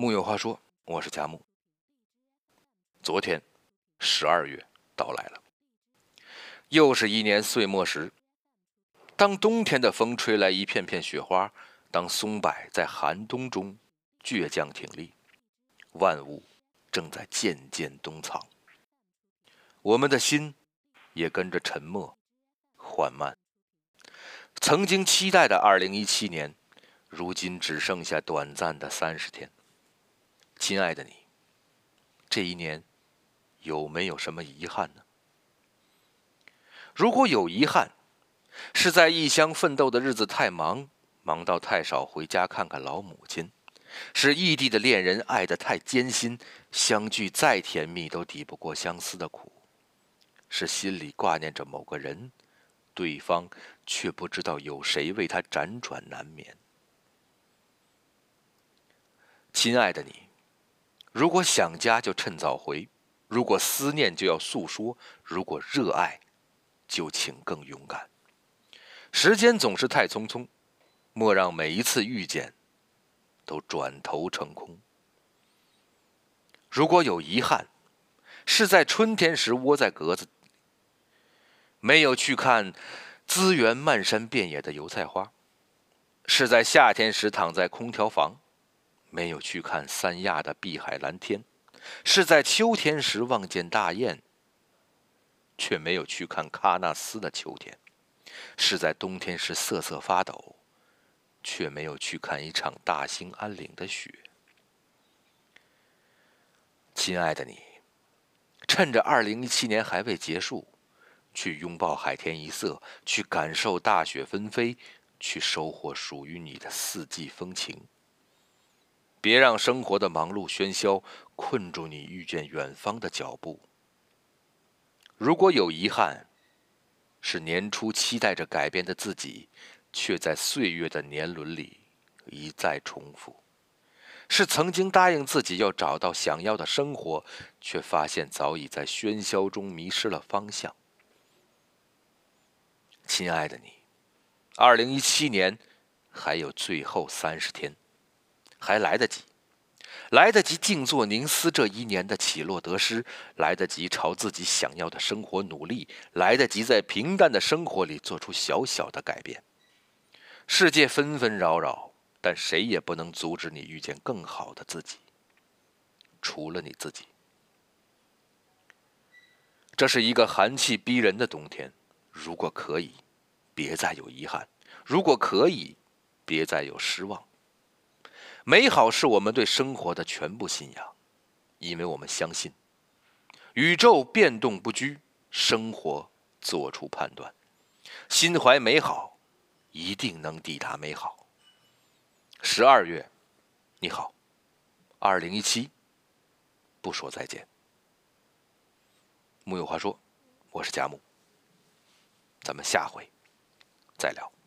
木有话说，我是佳木。昨天，十二月到来了，又是一年岁末时。当冬天的风吹来一片片雪花，当松柏在寒冬中倔强挺立，万物正在渐渐冬藏，我们的心也跟着沉默、缓慢。曾经期待的二零一七年，如今只剩下短暂的三十天。亲爱的你，这一年有没有什么遗憾呢？如果有遗憾，是在异乡奋斗的日子太忙，忙到太少回家看看老母亲；是异地的恋人爱得太艰辛，相聚再甜蜜都抵不过相思的苦；是心里挂念着某个人，对方却不知道有谁为他辗转难眠。亲爱的你，如果想家就趁早回；如果思念就要诉说；如果热爱，就请更勇敢。时间总是太匆匆，莫让每一次遇见都转头成空。如果有遗憾，是在春天时窝在格子，没有去看资源漫山遍野的油菜花；是在夏天时躺在空调房，没有去看三亚的碧海蓝天；是在秋天时望见大雁，却没有去看喀纳斯的秋天。是在冬天时瑟瑟发抖，却没有去看一场大兴安岭的雪。亲爱的你，趁着二零一七年还未结束，去拥抱海天一色，去感受大雪纷飞，去收获属于你的四季风情。别让生活的忙碌喧嚣困住你遇见远方的脚步。如果有遗憾，是年初期待着改变的自己，却在岁月的年轮里一再重复；是曾经答应自己要找到想要的生活，却发现早已在喧嚣中迷失了方向。亲爱的你，二零一七年还有最后三十天，还来得及。来得及静坐凝思这一年的起落得失，来得及朝自己想要的生活努力，来得及在平淡的生活里做出小小的改变。世界纷纷扰扰，但谁也不能阻止你遇见更好的自己，除了你自己。这是一个寒气逼人的冬天，如果可以，别再有遗憾；如果可以，别再有失望。美好是我们对生活的全部信仰，因为我们相信，宇宙变动不居，生活做出判断，心怀美好，一定能抵达美好。十二月，你好，二零一七，不说再见。木有话说，我是贾木，咱们下回再聊。